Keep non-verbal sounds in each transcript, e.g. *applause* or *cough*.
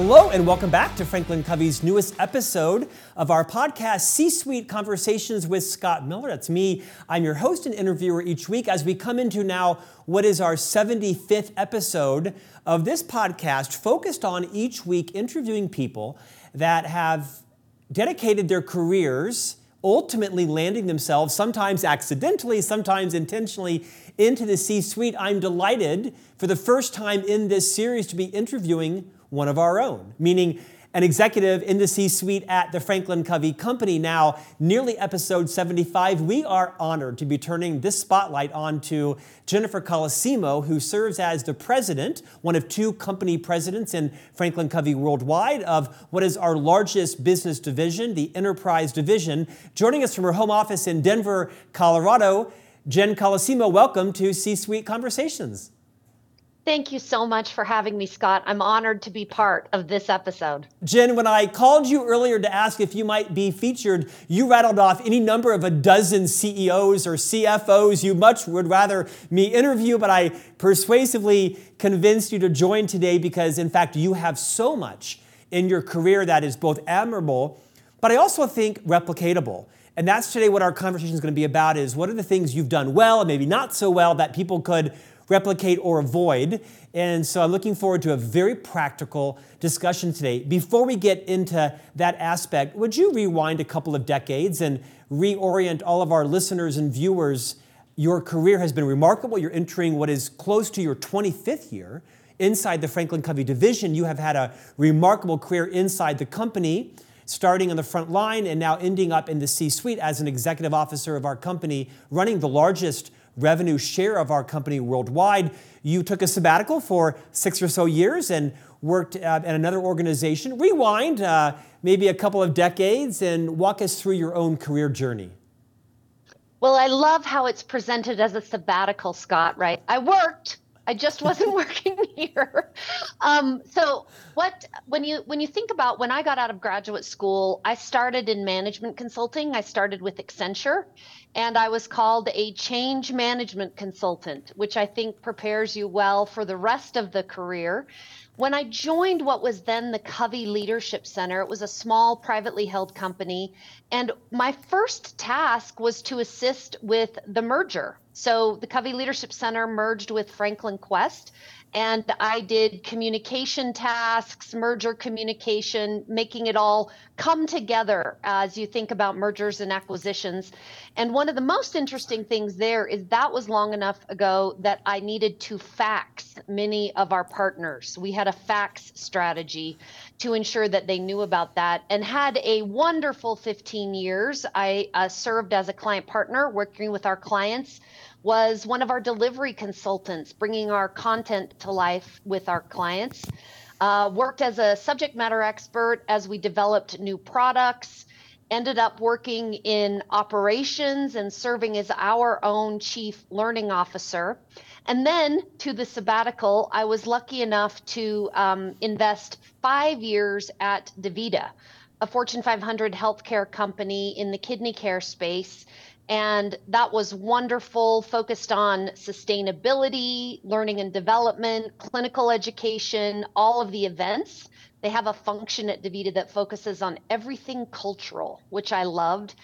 Hello, and welcome back to Franklin Covey's newest episode of our podcast, C Suite Conversations with Scott Miller. That's me. I'm your host and interviewer each week as we come into now what is our 75th episode of this podcast, focused on each week interviewing people that have dedicated their careers ultimately landing themselves, sometimes accidentally, sometimes intentionally, into the C suite. I'm delighted for the first time in this series to be interviewing one of our own, meaning an executive in the C suite at the Franklin Covey Company. Now, nearly episode 75, we are honored to be turning this spotlight on to Jennifer Colosimo, who serves as the president, one of two company presidents in Franklin Covey Worldwide, of what is our largest business division, the Enterprise Division. Joining us from her home office in Denver, Colorado, Jen Colosimo, welcome to C Suite Conversations. Thank you so much for having me, Scott. I'm honored to be part of this episode. Jen, when I called you earlier to ask if you might be featured, you rattled off any number of a dozen CEOs or CFOs you much would rather me interview, but I persuasively convinced you to join today because, in fact, you have so much in your career that is both admirable, but I also think replicatable. And that's today what our conversation is going to be about is what are the things you've done well and maybe not so well that people could replicate, or avoid. And so I'm looking forward to a very practical discussion today. Before we get into that aspect, would you rewind a couple of decades and reorient all of our listeners and viewers? Your career has been remarkable. You're entering what is close to your 25th year inside the Franklin Covey division. You have had a remarkable career inside the company starting on the front line and now ending up in the C suite as an executive officer of our company, running the largest revenue share of our company worldwide. You took a sabbatical for six or so years and worked uh, at another organization. Rewind uh, maybe a couple of decades and walk us through your own career journey. Well, I love how it's presented as a sabbatical, Scott, right? I worked, I just wasn't *laughs* working here. Um, so what when you when you think about when I got out of graduate school, I started in management consulting. I started with Accenture and I was called a change management consultant, which I think prepares you well for the rest of the career. When I joined what was then the Covey Leadership Center, it was a small privately held company. And my first task was to assist with the merger so the Covey Leadership Center merged with Franklin Quest, and I did communication tasks, merger communication, making it all come together as you think about mergers and acquisitions. And one of the most interesting things there is that was long enough ago that I needed to fax many of our partners. We had a fax strategy to ensure that they knew about that and had a wonderful 15 years. I uh, served as a client partner working with our clients was one of our delivery consultants, bringing our content to life with our clients. Uh, worked as a subject matter expert as we developed new products. Ended up working in operations and serving as our own chief learning officer. And then to the sabbatical, I was lucky enough to um, invest five years at DaVita, a Fortune 500 healthcare company in the kidney care space and that was wonderful, focused on sustainability, learning and development, clinical education, all of the events. They have a function at DaVita that focuses on everything cultural, which I loved.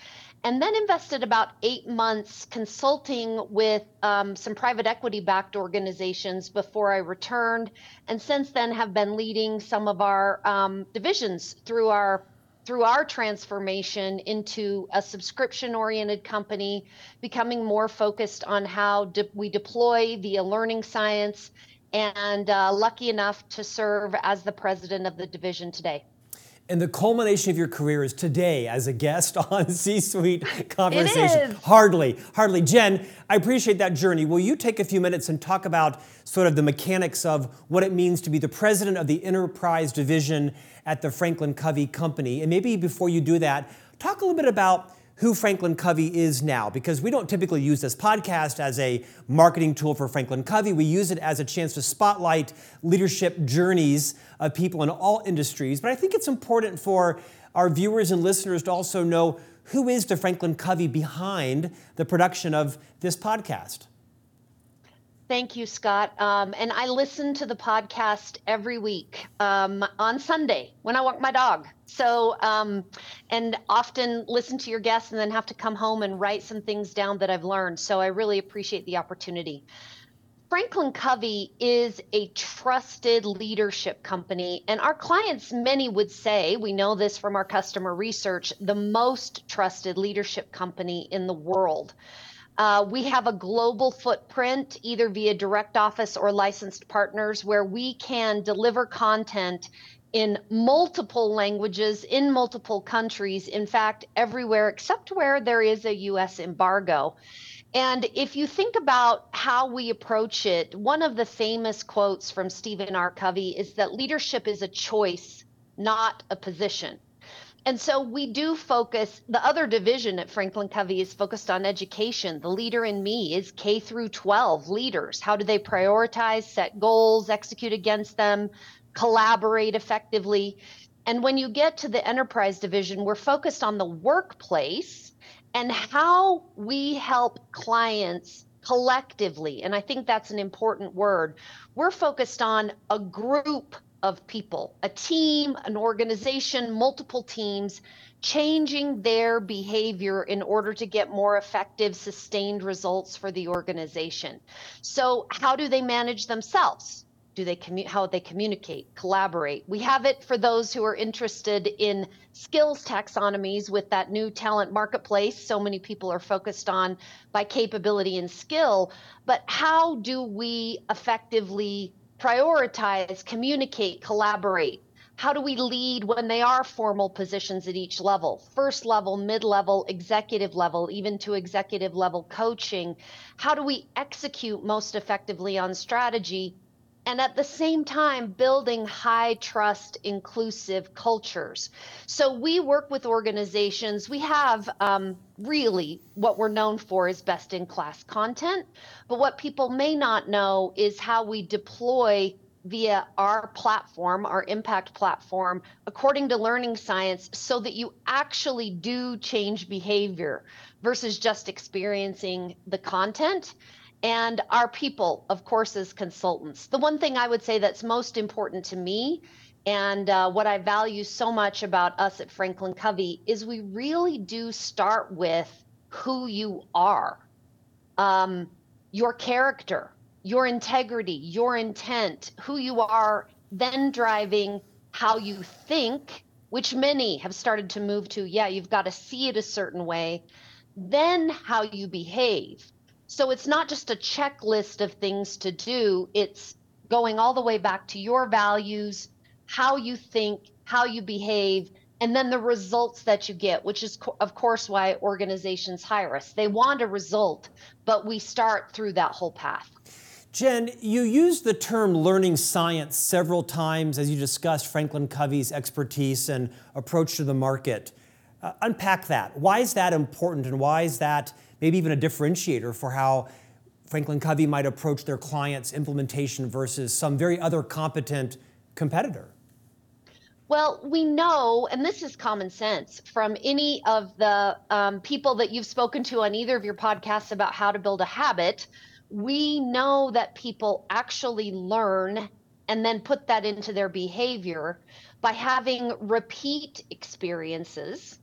And then invested about eight months consulting with um, some private equity backed organizations before I returned. And since then, have been leading some of our um, divisions through our through our transformation into a subscription oriented company, becoming more focused on how de- we deploy via learning science, and uh, lucky enough to serve as the president of the division today. And the culmination of your career is today as a guest *laughs* on C Suite Conversation. Hardly, hardly. Jen, I appreciate that journey. Will you take a few minutes and talk about sort of the mechanics of what it means to be the president of the enterprise division at the Franklin Covey Company? And maybe before you do that, talk a little bit about who Franklin Covey is now, because we don't typically use this podcast as a marketing tool for Franklin Covey. We use it as a chance to spotlight leadership journeys of people in all industries. But I think it's important for our viewers and listeners to also know who is the Franklin Covey behind the production of this podcast. Thank you, Scott. Um, and I listen to the podcast every week um, on Sunday when I walk my dog. So, um, and often listen to your guests and then have to come home and write some things down that I've learned. So I really appreciate the opportunity. Franklin Covey is a trusted leadership company, and our clients, many would say, we know this from our customer research, the most trusted leadership company in the world. Uh, we have a global footprint, either via direct office or licensed partners, where we can deliver content in multiple languages in multiple countries. In fact, everywhere except where there is a US embargo. And if you think about how we approach it, one of the famous quotes from Stephen R. Covey is that leadership is a choice, not a position. And so we do focus, the other division at Franklin Covey is focused on education. The leader in me is K through 12 leaders. How do they prioritize, set goals, execute against them, collaborate effectively? And when you get to the enterprise division, we're focused on the workplace and how we help clients collectively. And I think that's an important word. We're focused on a group of people, a team, an organization, multiple teams changing their behavior in order to get more effective, sustained results for the organization. So, how do they manage themselves? Do they commu- how they communicate, collaborate? We have it for those who are interested in skills taxonomies with that new talent marketplace. So many people are focused on by capability and skill, but how do we effectively prioritize, communicate, collaborate? How do we lead when they are formal positions at each level? First level, mid level, executive level, even to executive level coaching. How do we execute most effectively on strategy? And at the same time building high trust inclusive cultures. So we work with organizations. We have um, really what we're known for is best in class content. But what people may not know is how we deploy via our platform our impact platform according to learning science so that you actually do change behavior versus just experiencing the content and our people, of course, as consultants. The one thing I would say that's most important to me and uh, what I value so much about us at Franklin Covey is we really do start with who you are, um, your character, your integrity, your intent, who you are, then driving how you think, which many have started to move to. Yeah, you've got to see it a certain way, then how you behave so it's not just a checklist of things to do, it's going all the way back to your values, how you think, how you behave, and then the results that you get, which is, of course, why organizations hire us. They want a result, but we start through that whole path. Jen, you used the term learning science several times as you discussed Franklin Covey's expertise and approach to the market. Uh, unpack that. Why is that important and why is that maybe even a differentiator for how Franklin Covey might approach their clients' implementation versus some very other competent competitor? Well, we know, and this is common sense from any of the um, people that you've spoken to on either of your podcasts about how to build a habit. We know that people actually learn and then put that into their behavior by having repeat experiences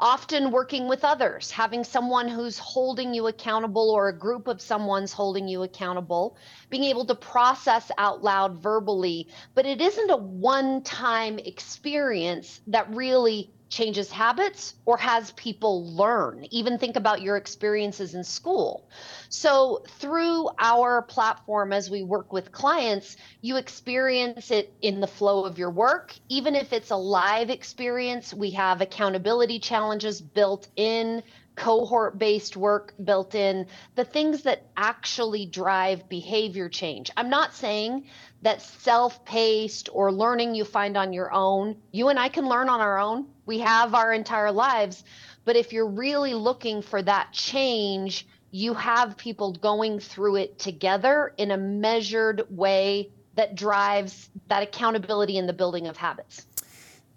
often working with others, having someone who's holding you accountable or a group of someone's holding you accountable, being able to process out loud verbally. But it isn't a one time experience that really changes habits or has people learn. Even think about your experiences in school. So, through our platform, as we work with clients, you experience it in the flow of your work. Even if it's a live experience, we have accountability challenges built in cohort based work built in, the things that actually drive behavior change. I'm not saying that self paced or learning you find on your own, you and I can learn on our own. We have our entire lives. But if you're really looking for that change, you have people going through it together in a measured way that drives that accountability in the building of habits.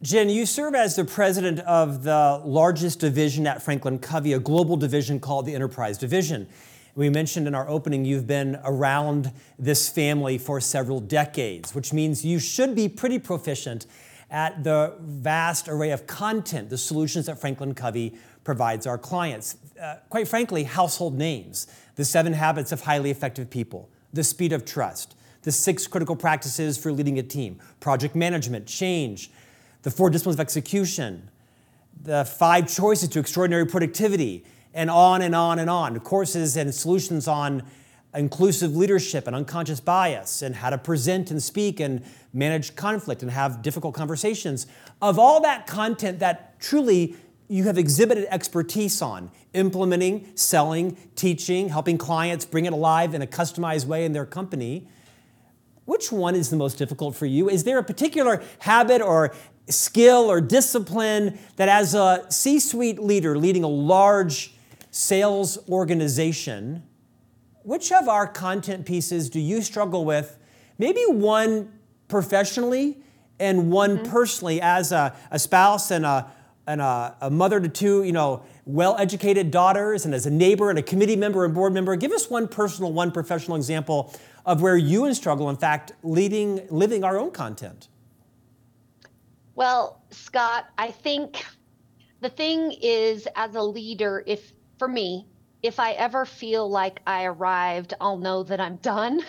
Jen, you serve as the president of the largest division at Franklin Covey, a global division called the Enterprise Division. We mentioned in our opening you've been around this family for several decades, which means you should be pretty proficient at the vast array of content, the solutions that Franklin Covey provides our clients. Uh, quite frankly, household names, the seven habits of highly effective people, the speed of trust, the six critical practices for leading a team, project management, change, the four disciplines of execution, the five choices to extraordinary productivity, and on and on and on. Courses and solutions on inclusive leadership and unconscious bias and how to present and speak and manage conflict and have difficult conversations. Of all that content that truly you have exhibited expertise on implementing, selling, teaching, helping clients bring it alive in a customized way in their company. Which one is the most difficult for you? Is there a particular habit or skill or discipline that, as a C suite leader leading a large sales organization, which of our content pieces do you struggle with? Maybe one professionally and one mm-hmm. personally as a, a, spouse and, a, and a, a mother to two, you know, well-educated daughters and as a neighbor and a committee member and board member. Give us one personal, one professional example of where you and struggle, in fact, leading, living our own content. Well, Scott, I think the thing is, as a leader, if for me, if I ever feel like I arrived, I'll know that I'm done.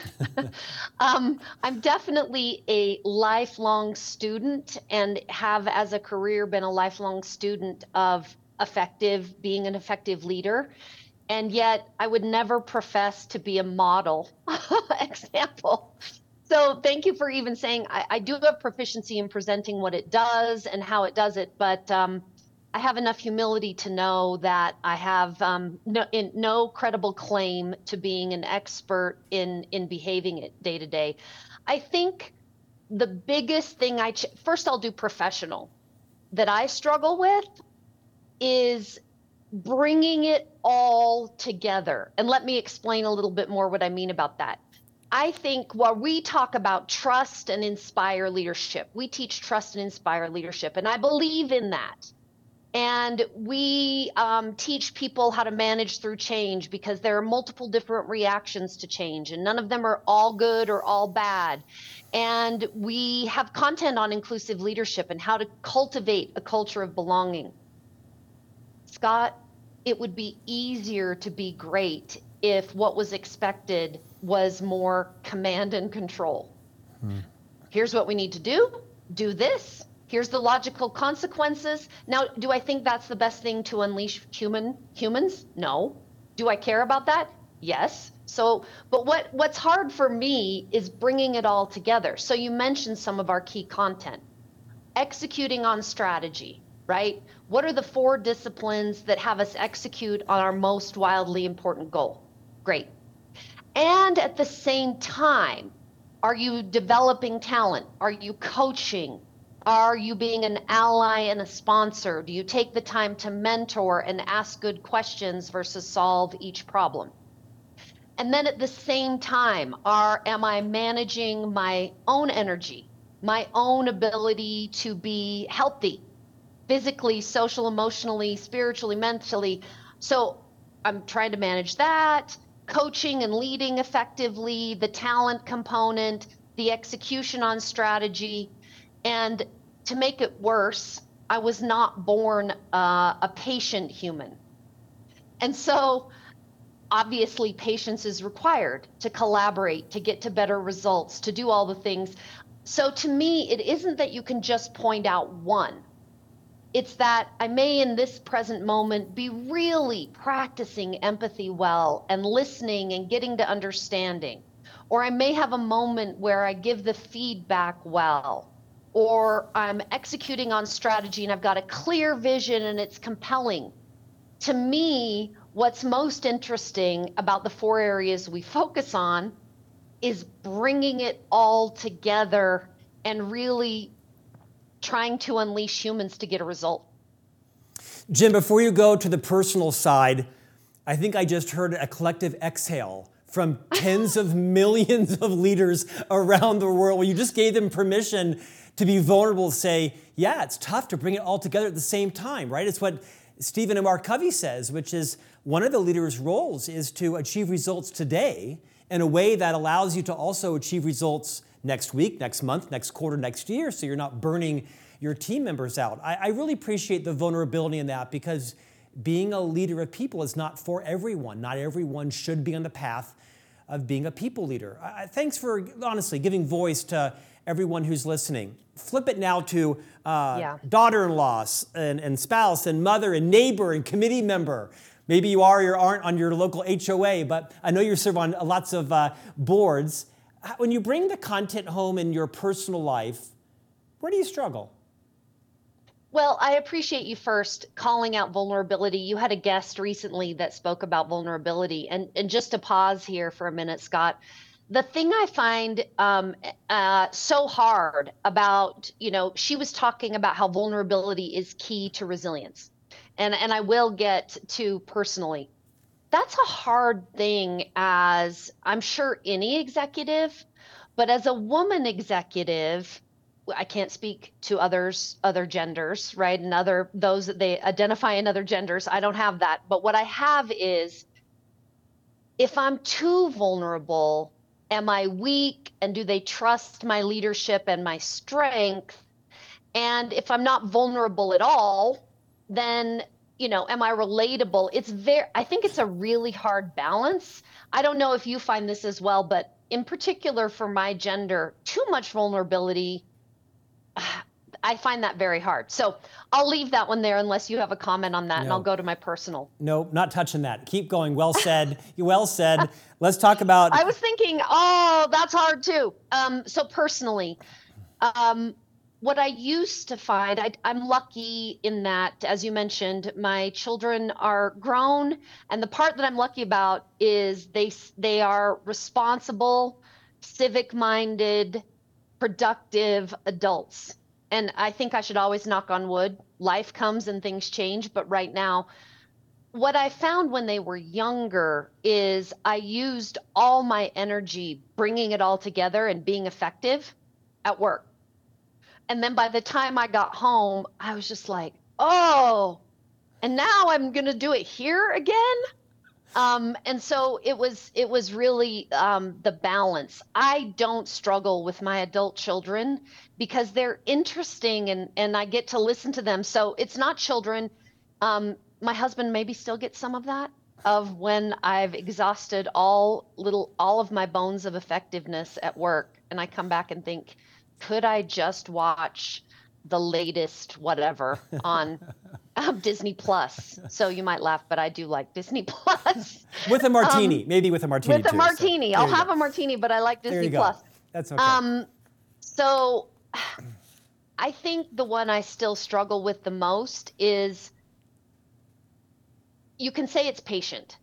*laughs* um, I'm definitely a lifelong student and have, as a career, been a lifelong student of effective, being an effective leader. And yet, I would never profess to be a model *laughs* example. So, thank you for even saying I, I, do have proficiency in presenting what it does and how it does it, but um, I have enough humility to know that I have um, no, in, no credible claim to being an expert in in behaving it day to day. I think the biggest thing I ch- first I'll do professional that I struggle with is bringing it all together. And let me explain a little bit more what I mean about that. I think while we talk about trust and inspire leadership, we teach trust and inspire leadership, and I believe in that. And we um, teach people how to manage through change because there are multiple different reactions to change and none of them are all good or all bad. And we have content on inclusive leadership and how to cultivate a culture of belonging. Scott it would be easier to be great if what was expected was more command and control hmm. here's what we need to do do this here's the logical consequences. Now, do I think that's the best thing to unleash human humans? No. Do I care about that? Yes. So, but what what's hard for me is bringing it all together. So you mentioned some of our key content. Executing on strategy, right? What are the four disciplines that have us execute on our most wildly important goal? Great. And at the same time, are you developing talent? Are you coaching? Are you being an ally and a sponsor? Do you take the time to mentor and ask good questions versus solve each problem? And then at the same time, are am I managing my own energy, my own ability to be healthy, physically, social, emotionally, spiritually, mentally? So I'm trying to manage that, coaching and leading effectively, the talent component, the execution on strategy, and to make it worse, I was not born uh, a patient human. And so, obviously, patience is required to collaborate, to get to better results, to do all the things. So, to me, it isn't that you can just point out one. It's that I may, in this present moment, be really practicing empathy well and listening and getting to understanding. Or I may have a moment where I give the feedback well or I'm executing on strategy and I've got a clear vision and it's compelling. To me, what's most interesting about the four areas we focus on is bringing it all together and really trying to unleash humans to get a result. Jen, before you go to the personal side, I think I just heard a collective exhale from *laughs* tens of millions of leaders around the world. You just gave them permission to be vulnerable to say, yeah, it's tough to bring it all together at the same time, right? It's what Stephen M. R. Covey says, which is one of the leader's roles is to achieve results today in a way that allows you to also achieve results next week, next month, next quarter, next year, so you're not burning your team members out. I, I really appreciate the vulnerability in that because being a leader of people is not for everyone. Not everyone should be on the path of being a people leader. I, thanks for honestly giving voice to everyone who's listening. Flip it now to uh, yeah. daughter in law and, and spouse and mother and neighbor and committee member. Maybe you are or aren't on your local HOA, but I know you serve on lots of uh, boards. When you bring the content home in your personal life, where do you struggle? Well, I appreciate you first calling out vulnerability. You had a guest recently that spoke about vulnerability. And, and just to pause here for a minute, Scott, the thing I find um, uh, so hard about, you know, she was talking about how vulnerability is key to resilience. And, and I will get to personally. That's a hard thing as I'm sure any executive, but as a woman executive, I can't speak to others, other genders, right? And other those that they identify in other genders. I don't have that. But what I have is if I'm too vulnerable, am I weak? And do they trust my leadership and my strength? And if I'm not vulnerable at all, then you know, am I relatable? It's very I think it's a really hard balance. I don't know if you find this as well, but in particular for my gender, too much vulnerability *sighs* I find that very hard. So I'll leave that one there unless you have a comment on that, no. and I'll go to my personal. No, not touching that. Keep going. Well said. well said. Let's talk about. I was thinking, oh, that's hard too. Um, so personally, um, what I used to find, I, I'm lucky in that, as you mentioned, my children are grown, and the part that I'm lucky about is they they are responsible, civic-minded productive adults. And I think I should always knock on wood. Life comes and things change, but right now, what I found when they were younger is I used all my energy bringing it all together and being effective at work. And then by the time I got home, I was just like, oh, and now I'm going to do it here again? um, and so it was it was really um, the balance. I don't struggle with my adult children because they're interesting and and i get to listen to them. So it's not children. Um, my husband maybe still gets some of that of when i've exhausted all little all of my bones of effectiveness at work and i come back and think could i just watch the latest whatever *laughs* on um, Disney Plus. So you might laugh, but I do like Disney *laughs* Plus. with a martini, um, maybe with a martini. With a too, martini, so I'll have go. a martini, but I like Disney Plus. Go. That's okay. Um, so *sighs* I think the one I still struggle with the most is you can say it's patient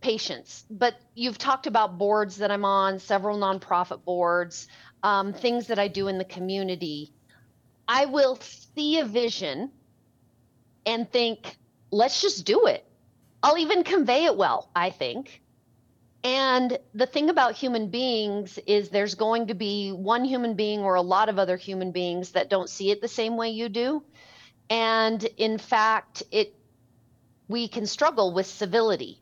patience but you've talked about boards that i'm on several nonprofit boards um, things that i do in the community I will see a vision and think, let's just do it. I'll even convey it well, I think. And the thing about human beings is there's going to be one human being or a lot of other human beings that don't see it the same way you do. And in fact, it we can struggle with civility.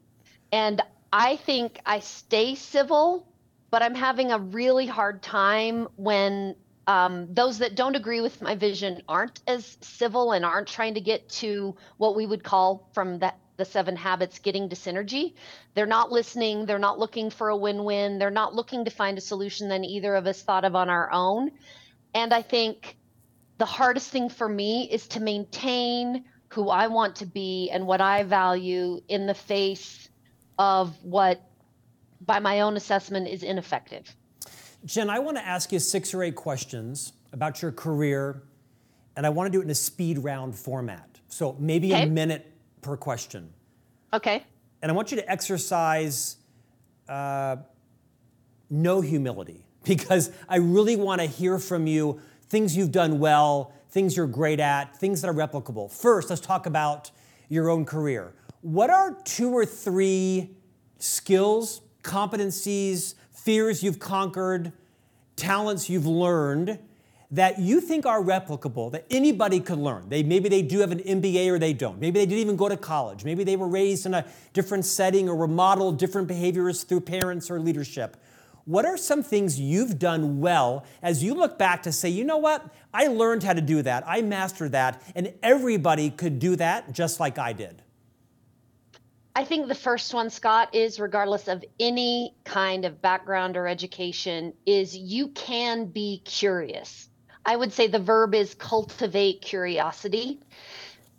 And I think I stay civil, but I'm having a really hard time when um, those that don't agree with my vision aren't as civil and aren't trying to get to what we would call from that the seven habits getting to synergy. They're not listening. They're not looking for a win-win. They're not looking to find a solution that either of us thought of on our own. And i think the hardest thing for me is to maintain who i want to be and what i value in the face of what by my own assessment is ineffective Jen, I want to ask you six or eight questions about your career, and I want to do it in a speed round format. So maybe okay. a minute per question. Okay. And I want you to exercise uh, no humility *laughs* because I really want to hear from you things you've done well, things you're great at, things that are replicable. First, let's talk about your own career. What are two or three skills, competencies, fears you've conquered, talents you've learned that you think are replicable, that anybody could learn. They, maybe they do have an MBA or they don't. Maybe they didn't even go to college. Maybe they were raised in a different setting or were modeled different behaviors through parents or leadership. What are some things you've done well as you look back to say, you know what? I learned how to do that. I mastered that. And everybody could do that just like I did. I think the first one, Scott, is regardless of any kind of background or education, is you can be curious. I would say the verb is cultivate curiosity.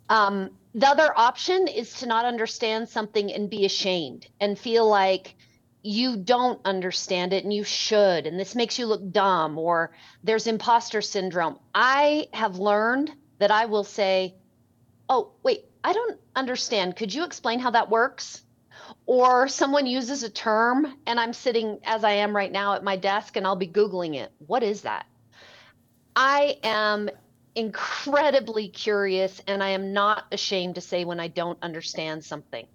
Um, the other option is to not understand something and be ashamed and feel like you don't understand it and you should, and this makes you look dumb, or there's imposter syndrome. I have learned that I will say, Oh, wait, I don't understand. Could you explain how that works? Or someone uses a term and I'm sitting as I am right now at my desk and I'll be Googling it. What is that? I am incredibly curious and I am not ashamed to say when I don't understand something.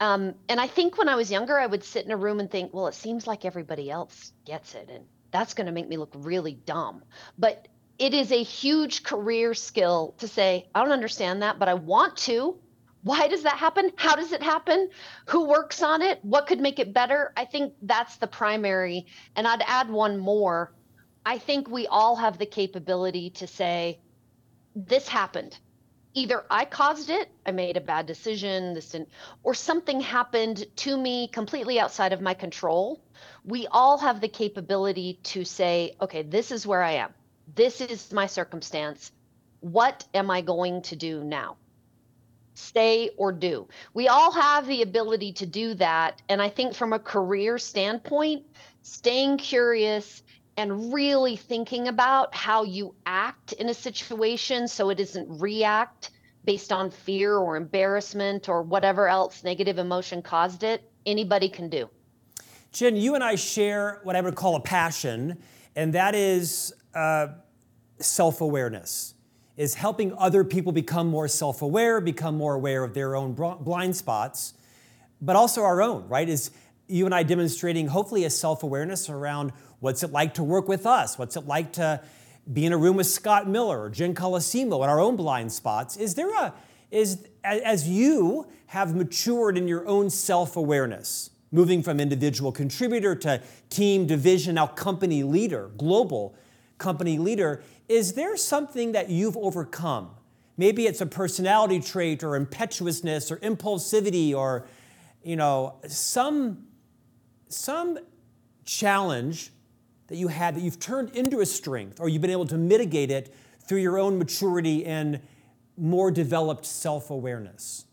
Um, and I think when I was younger, I would sit in a room and think, well, it seems like everybody else gets it. And that's going to make me look really dumb. But it is a huge career skill to say, I don't understand that, but I want to. Why does that happen? How does it happen? Who works on it? What could make it better? I think that's the primary. And I'd add one more I think we all have the capability to say, this happened. Either I caused it, I made a bad decision, this didn't, or something happened to me completely outside of my control. We all have the capability to say, okay, this is where I am. This is my circumstance. What am I going to do now? Stay or do. We all have the ability to do that. And I think from a career standpoint, staying curious and really thinking about how you act in a situation so it isn't react based on fear or embarrassment or whatever else negative emotion caused it, anybody can do. Jen, you and I share what I would call a passion, and that is uh, self awareness, is helping other people become more self aware, become more aware of their own blind spots, but also our own, right? Is you and I demonstrating hopefully a self awareness around What's it like to work with us? What's it like to be in a room with Scott Miller or Jen Colosimo at our own blind spots? Is there a, is, as you have matured in your own self awareness, moving from individual contributor to team, division, now company leader, global company leader, is there something that you've overcome? Maybe it's a personality trait or impetuousness or impulsivity or, you know, some, some challenge that you had that you've turned into a strength or you've been able to mitigate it through your own maturity and more developed self awareness?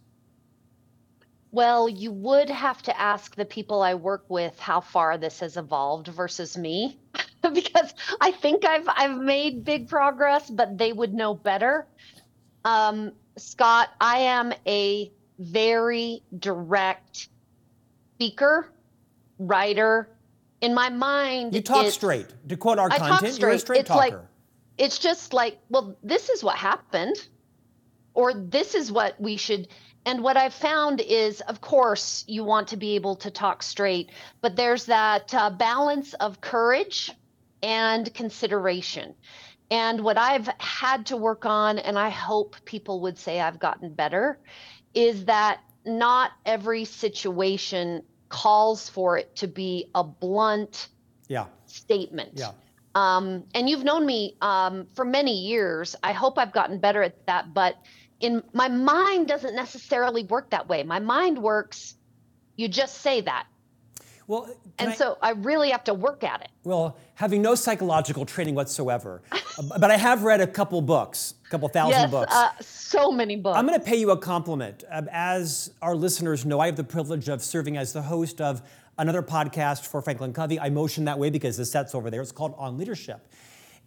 Well, you would have to ask the people I work with how far this has evolved versus me, *laughs* because I think I've I've made big progress, but they would know better. Um, Scott, I am a very direct speaker, writer, in my mind, you talk straight. To quote our I content, you're a straight it's talker. Like, it's just like, well, this is what happened, or this is what we should. And what I've found is, of course, you want to be able to talk straight, but there's that uh, balance of courage and consideration. And what I've had to work on, and I hope people would say I've gotten better, is that not every situation calls for it to be a blunt yeah. statement. Yeah. Um, and you've known me um, for many years. I hope I've gotten better at that, but in my mind doesn't necessarily work that way. My mind works, you just say that. Well, and I, so I really have to work at it. Well, having no psychological training whatsoever, but I have read a couple books, a couple thousand yes, books. Uh, so many books. I'm going to pay you a compliment. Um, as our listeners know, I have the privilege of serving as the host of another podcast for Franklin Covey. I motion that way because the set's over there. It's called On Leadership.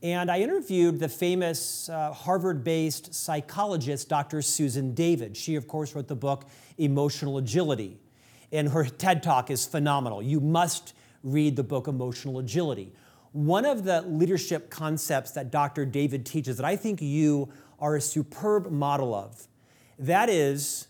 And I interviewed the famous uh, Harvard based psychologist, Dr. Susan David. She, of course, wrote the book Emotional Agility and her TED Talk is phenomenal. You must read the book Emotional Agility. One of the leadership concepts that Dr. David teaches that I think you are a superb model of, that is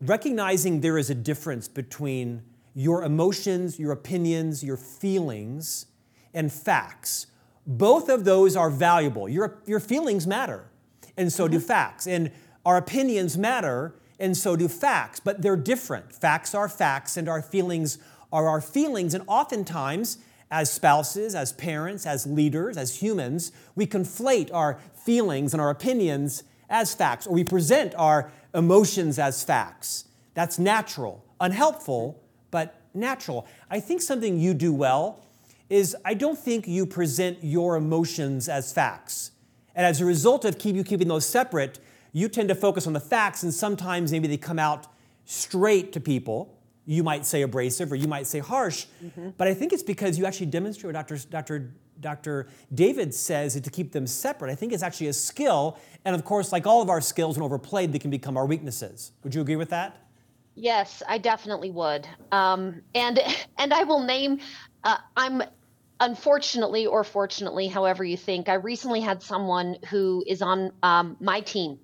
recognizing there is a difference between your emotions, your opinions, your feelings, and facts. both of those are valuable. Your, your feelings matter, and so mm-hmm. do facts. And our opinions matter, and so do facts, but they're different. Facts are facts, and our feelings are our feelings. And oftentimes, as spouses, as parents, as leaders, as humans, we conflate our feelings and our opinions as facts, or we present our emotions as facts. That's natural, unhelpful, but natural. I think something you do well is I don't think you present your emotions as facts. And as a result of keep you keeping those separate, you tend to focus on the facts, and sometimes maybe they come out straight to people. You might say abrasive or you might say harsh, mm-hmm. but I think it's because you actually demonstrate what Dr. Dr. Dr. David says to keep them separate. I think it's actually a skill, and of course, like all of our skills, when overplayed, they can become our weaknesses. Would you agree with that? Yes, I definitely would. Um, and *laughs* and I will name. Uh, I'm unfortunately or fortunately, however you think. I recently had someone who is on um, my team,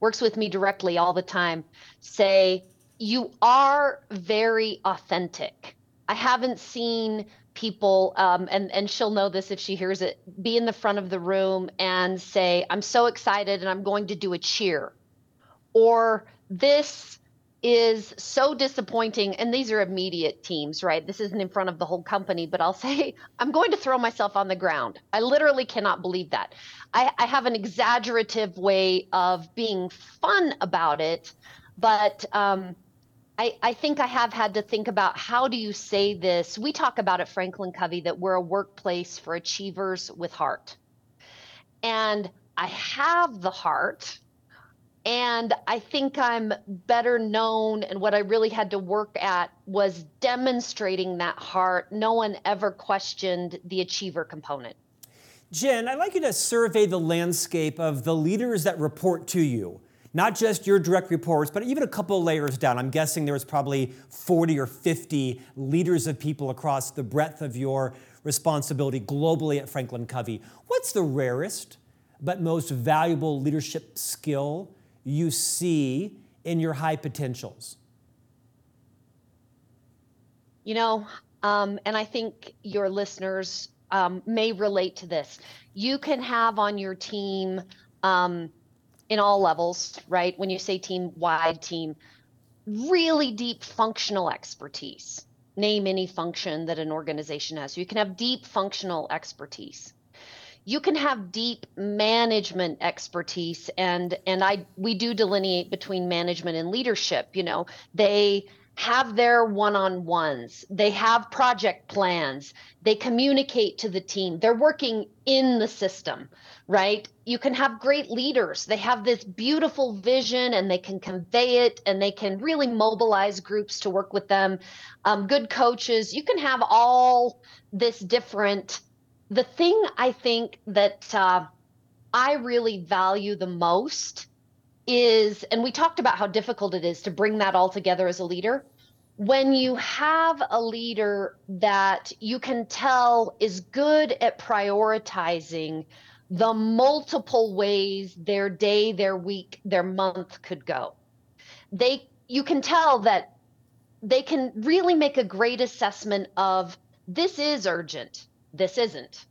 works with me directly all the time, say, "You are very authentic." I haven't seen people, um, and and she'll know this if she hears it, be in the front of the room and say, "I'm so excited and I'm going to do a cheer," or this is so disappointing and these are immediate teams right? This isn't in front of the whole company but i'll *laughs* say i'm going to throw myself on the ground. I literally cannot believe that. I, I have an exaggerative way of being fun about it but um, I, I think i have had to think about how do you say this? We talk about at franklin covey that we're a workplace for achievers with heart. And i have the heart and I think I'm better known. And what I really had to work at was demonstrating that heart. No one ever questioned the achiever component. Jen, I'd like you to survey the landscape of the leaders that report to you. Not just your direct reports, but even a couple layers down. I'm guessing there was probably 40 or 50 leaders of people across the breadth of your responsibility globally at Franklin Covey. What's the rarest but most valuable leadership skill you see in your high potentials? You know, um, and I think your listeners um, may relate to this. You can have on your team um, in all levels, right? When you say team wide team, really deep functional expertise. Name any function that an organization has. You can have deep functional expertise you can have deep management expertise and and i we do delineate between management and leadership you know. They have their one-on-ones. They have project plans. They communicate to the team. They're working in the system right? You can have great leaders. They have this beautiful vision and they can convey it and they can really mobilize groups to work with them. Um, good coaches you can have all this different the thing I think that uh, I really value the most is, and we talked about how difficult it is to bring that all together as a leader. When you have a leader that you can tell is good at prioritizing the multiple ways their day, their week, their month could go, they you can tell that they can really make a great assessment of this is urgent this isn't.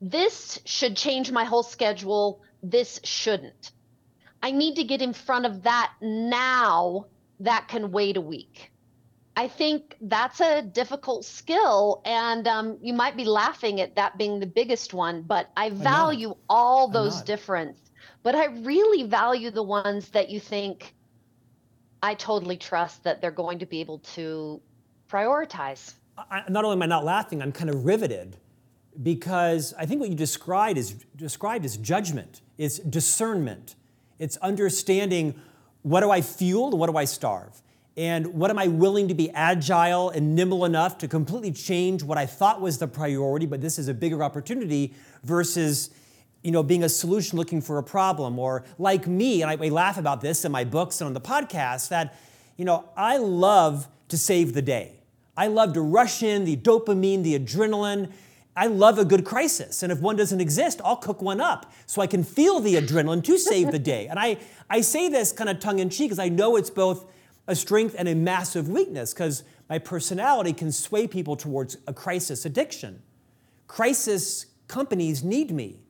This should change my whole schedule. This shouldn't. I need to get in front of that now that can wait a week. I think that's a difficult skill, and um, you might be laughing at that being the biggest one, but I value all those different. But I really value the ones that you think I totally trust that they're going to be able to prioritize. I, not only am I not laughing, I'm kind of riveted because I think what you described is described as judgment. It's discernment. It's understanding what do I fuel and what do I starve? And what am I willing to be agile and nimble enough to completely change what I thought was the priority, but this is a bigger opportunity versus you know, being a solution looking for a problem. Or like me, and I, I laugh about this in my books and on the podcast, that you know, I love to save the day. I love to rush in the dopamine, the adrenaline. I love a good crisis. And if one doesn't exist, I'll cook one up so I can feel the adrenaline to save the day. And I, I say this kind of tongue in cheek because I know it's both a strength and a massive weakness because my personality can sway people towards a crisis addiction. Crisis companies need me.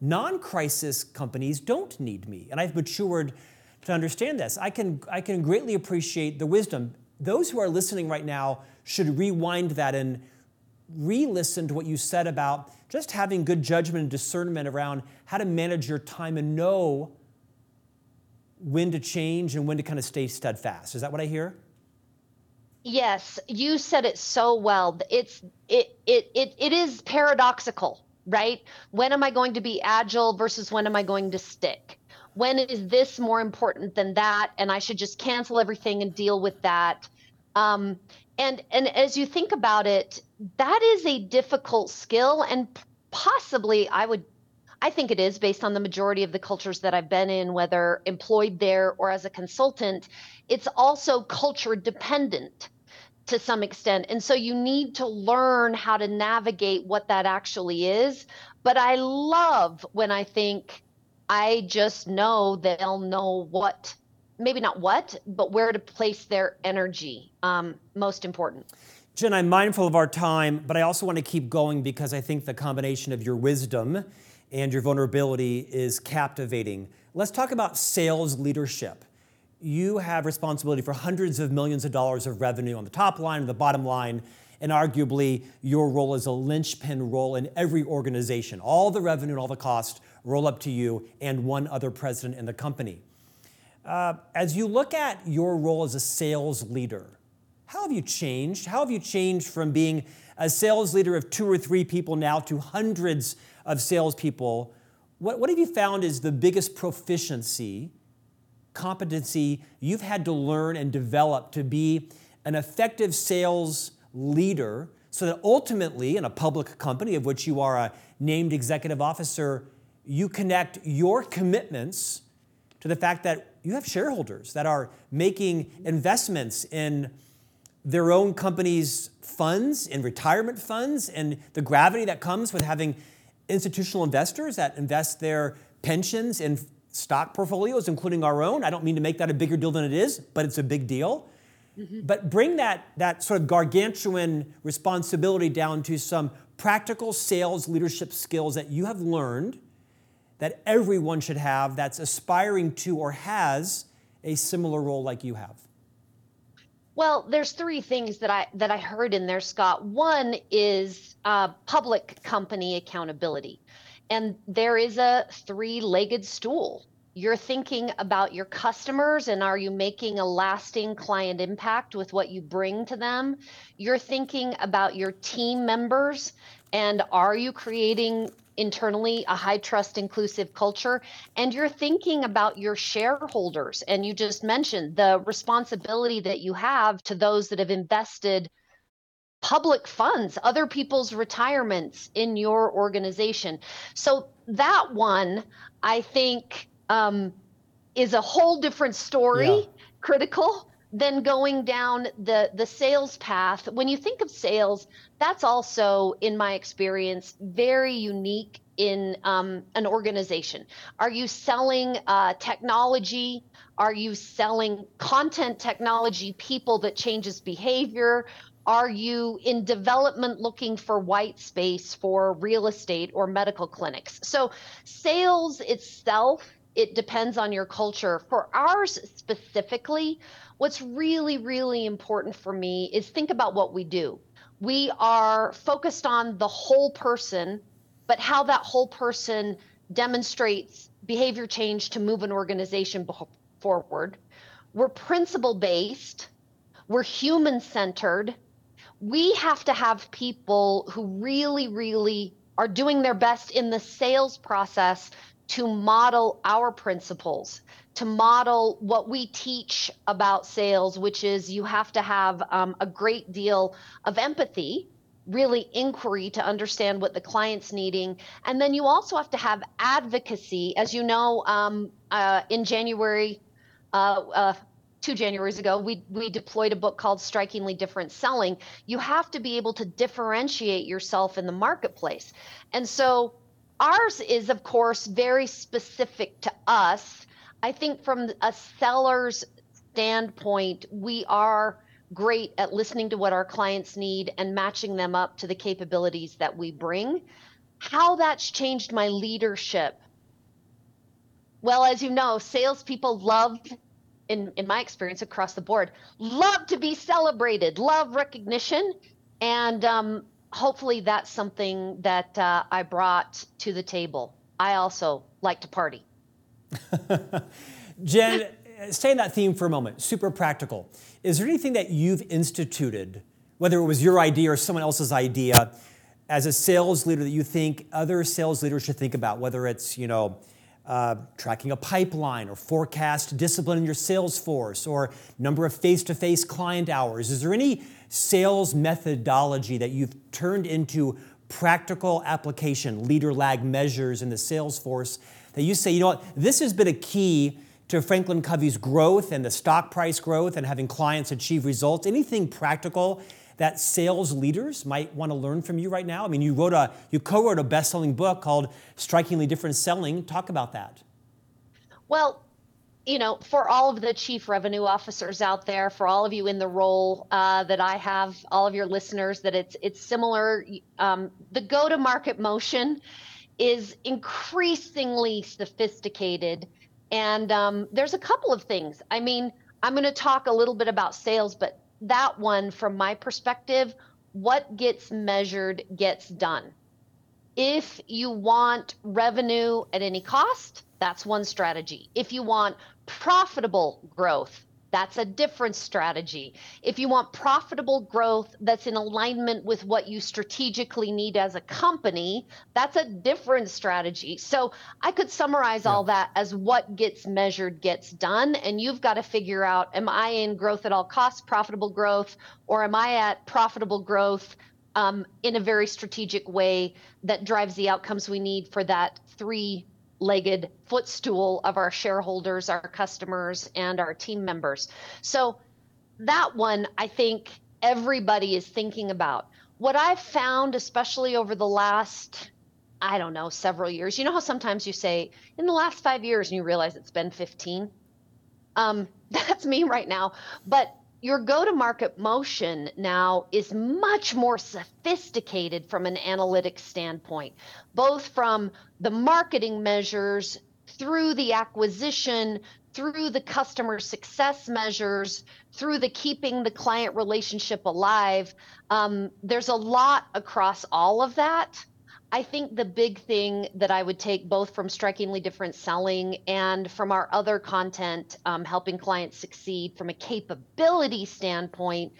Non crisis companies don't need me. And I've matured to understand this. I can, I can greatly appreciate the wisdom. Those who are listening right now should rewind that and re listen to what you said about just having good judgment and discernment around how to manage your time and know when to change and when to kind of stay steadfast. Is that what I hear? Yes, you said it so well. It's it it it, it is paradoxical, right? When am I going to be agile versus when am I going to stick? When is this more important than that and I should just cancel everything and deal with that? Um, and and as you think about it, that is a difficult skill and possibly I would I think it is based on the majority of the cultures that I've been in, whether employed there or as a consultant. It's also culture dependent to some extent. And so you need to learn how to navigate what that actually is. But I love when I think I just know they'll know what, maybe not what, but where to place their energy. Um, most important. Jen, I'm mindful of our time, but I also want to keep going because I think the combination of your wisdom and your vulnerability is captivating. Let's talk about sales leadership you have responsibility for hundreds of millions of dollars of revenue on the top line the bottom line, and arguably your role is a linchpin role in every organization. All the revenue and all the cost roll up to you and one other president in the company. Uh, as you look at your role as a sales leader, how have you changed? How have you changed from being a sales leader of two or three people now to hundreds of salespeople? What, what have you found is the biggest proficiency competency you've had to learn and develop to be an effective sales leader so that ultimately, in a public company of which you are a named executive officer, you connect your commitments to the fact that you have shareholders that are making investments in their own company's funds, in retirement funds, and the gravity that comes with having institutional investors that invest their pensions in stock portfolios, including our own. I don't mean to make that a bigger deal than it is, but it's a big deal. Mm-hmm. But bring that, that sort of gargantuan responsibility down to some practical sales leadership skills that you have learned that everyone should have that's aspiring to or has a similar role like you have. Well, there's three things that I that I heard in there, Scott. One is uh, public company accountability. And there is a three legged stool. You're thinking about your customers and are you making a lasting client impact with what you bring to them? You're thinking about your team members and are you creating internally a high trust inclusive culture and you're thinking about your shareholders and you just mentioned the responsibility that you have to those that have invested public funds, other people's retirements in your organization. So that one, I think, um, is a whole different story, yeah. critical than going down the the sales path. When you think of sales, that's also, in my experience, very unique in um, an organization. Are you selling uh, technology? Are you selling content technology, people that changes behavior? Are you in development looking for white space for real estate or medical clinics? So, sales itself, it depends on your culture. For ours specifically, what's really, really important for me is think about what we do. We are focused on the whole person, but how that whole person demonstrates behavior change to move an organization forward. We're principle based, we're human centered we have to have people who really, really are doing their best in the sales process to model our principles, to model what we teach about sales, which is you have to have um, a great deal of empathy, really inquiry to understand what the client's needing. And then you also have to have advocacy. As you know, um, uh, in January, uh, uh, two Januaries ago, we we deployed a book called Strikingly Different Selling. You have to be able to differentiate yourself in the marketplace. And so ours is of course very specific to us. I think from a seller's standpoint, we are great at listening to what our clients need and matching them up to the capabilities that we bring. how that's changed my leadership. Well, as you know, salespeople love, in, in my experience across the board, love to be celebrated, love recognition. And um, hopefully that's something that uh, I brought to the table. I also like to party. *laughs* Jen, stay in that theme for a moment. Super practical. Is there anything that you've instituted, whether it was your idea or someone else's idea, as a sales leader that you think other sales leaders should think about, whether it's, you know, uh, tracking a pipeline or forecast discipline in your sales force or number of face-to-face client hours? Is there any sales methodology that you've turned into practical application, leader lag measures in the sales force that you say, you know what, this has been a key to Franklin Covey's growth and the stock price growth and having clients achieve results? Anything practical that sales leaders might want to learn from you right now? I mean, you wrote a you co-wrote a best-selling book called Strikingly Different Selling. Talk about that. Well, you know, for all of the chief revenue officers out there, for all of you in the role uh, that I have, all of your listeners, that it's it's similar. Um, the go-to-market motion is increasingly sophisticated and um, there's a couple of things. I mean, I'm going to talk a little bit about sales, but that one, from my perspective, what gets measured gets done. If you want revenue at any cost, that's one strategy. If you want profitable growth, that's a different strategy. If you want profitable growth that's in alignment with what you strategically need as a company, that's a different strategy. So I could summarize yeah. all that as what gets measured gets done. And you've got to figure out am I in growth at all costs, profitable growth, or am I at profitable growth? Um, in a very strategic way that drives the outcomes we need for that three legged footstool of our shareholders, our customers, and our team members. So that one, I think everybody is thinking about. What I've found, especially over the last, I don't know, several years, you know how sometimes you say, in the last five years, and you realize it's been 15? Um, *laughs* that's me right now. But your go to market motion now is much more sophisticated from an analytics standpoint, both from the marketing measures through the acquisition, through the customer success measures, through the keeping the client relationship alive. Um, there's a lot across all of that. I think the big thing that I would take both from Strikingly Different Selling and from our other content, um, helping clients succeed from a capability standpoint,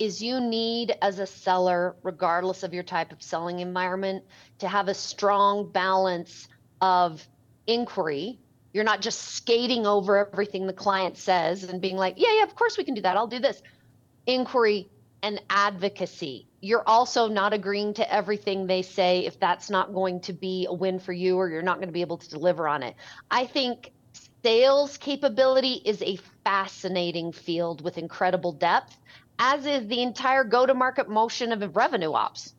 is you need as a seller, regardless of your type of selling environment, to have a strong balance of inquiry. You're not just skating over everything the client says and being like, yeah, yeah, of course we can do that. I'll do this. Inquiry and advocacy you're also not agreeing to everything they say if that's not going to be a win for you or you're not going to be able to deliver on it. I think sales capability is a fascinating field with incredible depth, as is the entire go to market motion of revenue ops.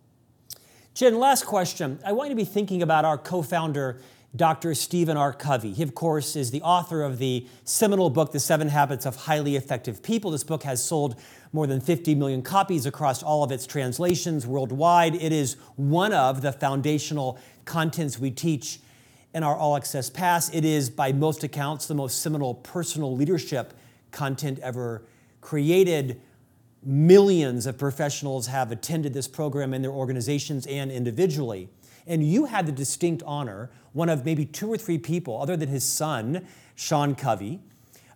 Jen, last question. I want you to be thinking about our co founder Dr. Stephen R. Covey. He, of course, is the author of the seminal book, The Seven Habits of Highly Effective People. This book has sold more than 50 million copies across all of its translations worldwide. It is one of the foundational contents we teach in our All Access Pass. It is, by most accounts, the most seminal personal leadership content ever created. Millions of professionals have attended this program in their organizations and individually. And you had the distinct honor, one of maybe two or three people, other than his son, Sean Covey,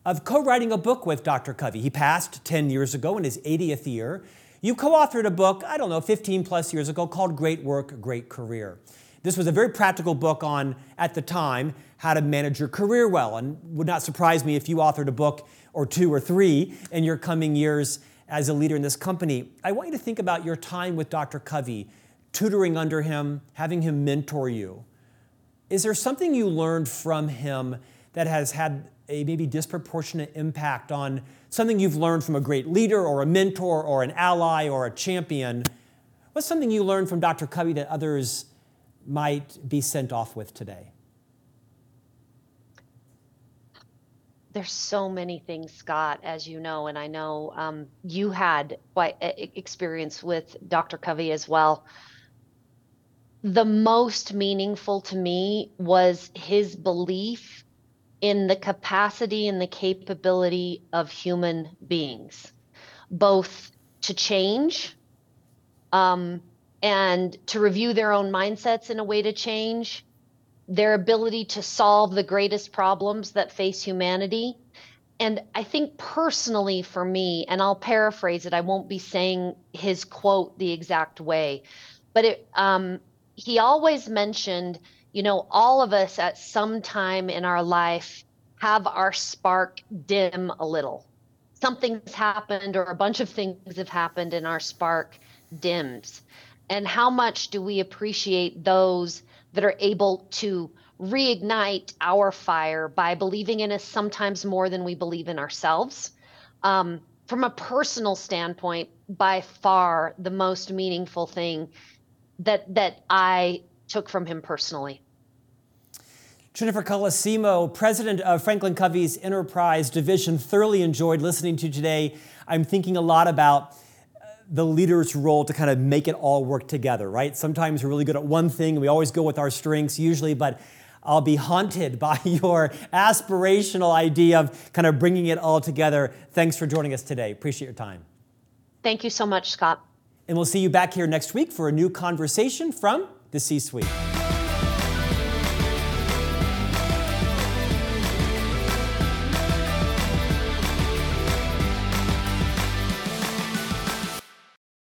of co writing a book with Dr. Covey. He passed 10 years ago in his 80th year. You co authored a book, I don't know, 15 plus years ago called Great Work, Great Career. This was a very practical book on, at the time, how to manage your career well. And would not surprise me if you authored a book or two or three in your coming years as a leader in this company. I want you to think about your time with Dr. Covey tutoring under him, having him mentor you. Is there something you learned from him that has had a maybe disproportionate impact on something you've learned from a great leader or a mentor or an ally or a champion? What's something you learned from Dr. Covey that others might be sent off with today? there's so many things, Scott, as you know, and I know um, you had quite experience with Dr. Covey as well the most meaningful to me was his belief in the capacity and the capability of human beings, both to change um, and to review their own mindsets in a way to change, their ability to solve the greatest problems that face humanity. And I think personally for me, and I'll paraphrase it, I won't be saying his quote the exact way, but it, um, he always mentioned, you know, all of us at some time in our life have our spark dim a little. Something's happened, or a bunch of things have happened, and our spark dims and how much do we appreciate those that are able to reignite our fire by believing in us sometimes more than we believe in ourselves um, from a personal standpoint by far the most meaningful thing that that i took from him personally Jennifer Colosimo, president of Franklin Covey's Enterprise Division, thoroughly enjoyed listening to you today. I'm thinking a lot about uh, the leader's role to kind of make it all work together, right? Sometimes we're really good at one thing, and we always go with our strengths usually, but I'll be haunted *laughs* by your aspirational idea of kind of bringing it all together. Thanks for joining us today. Appreciate your time. Thank you so much, Scott. And we'll see you back here next week for a new conversation from the C Suite.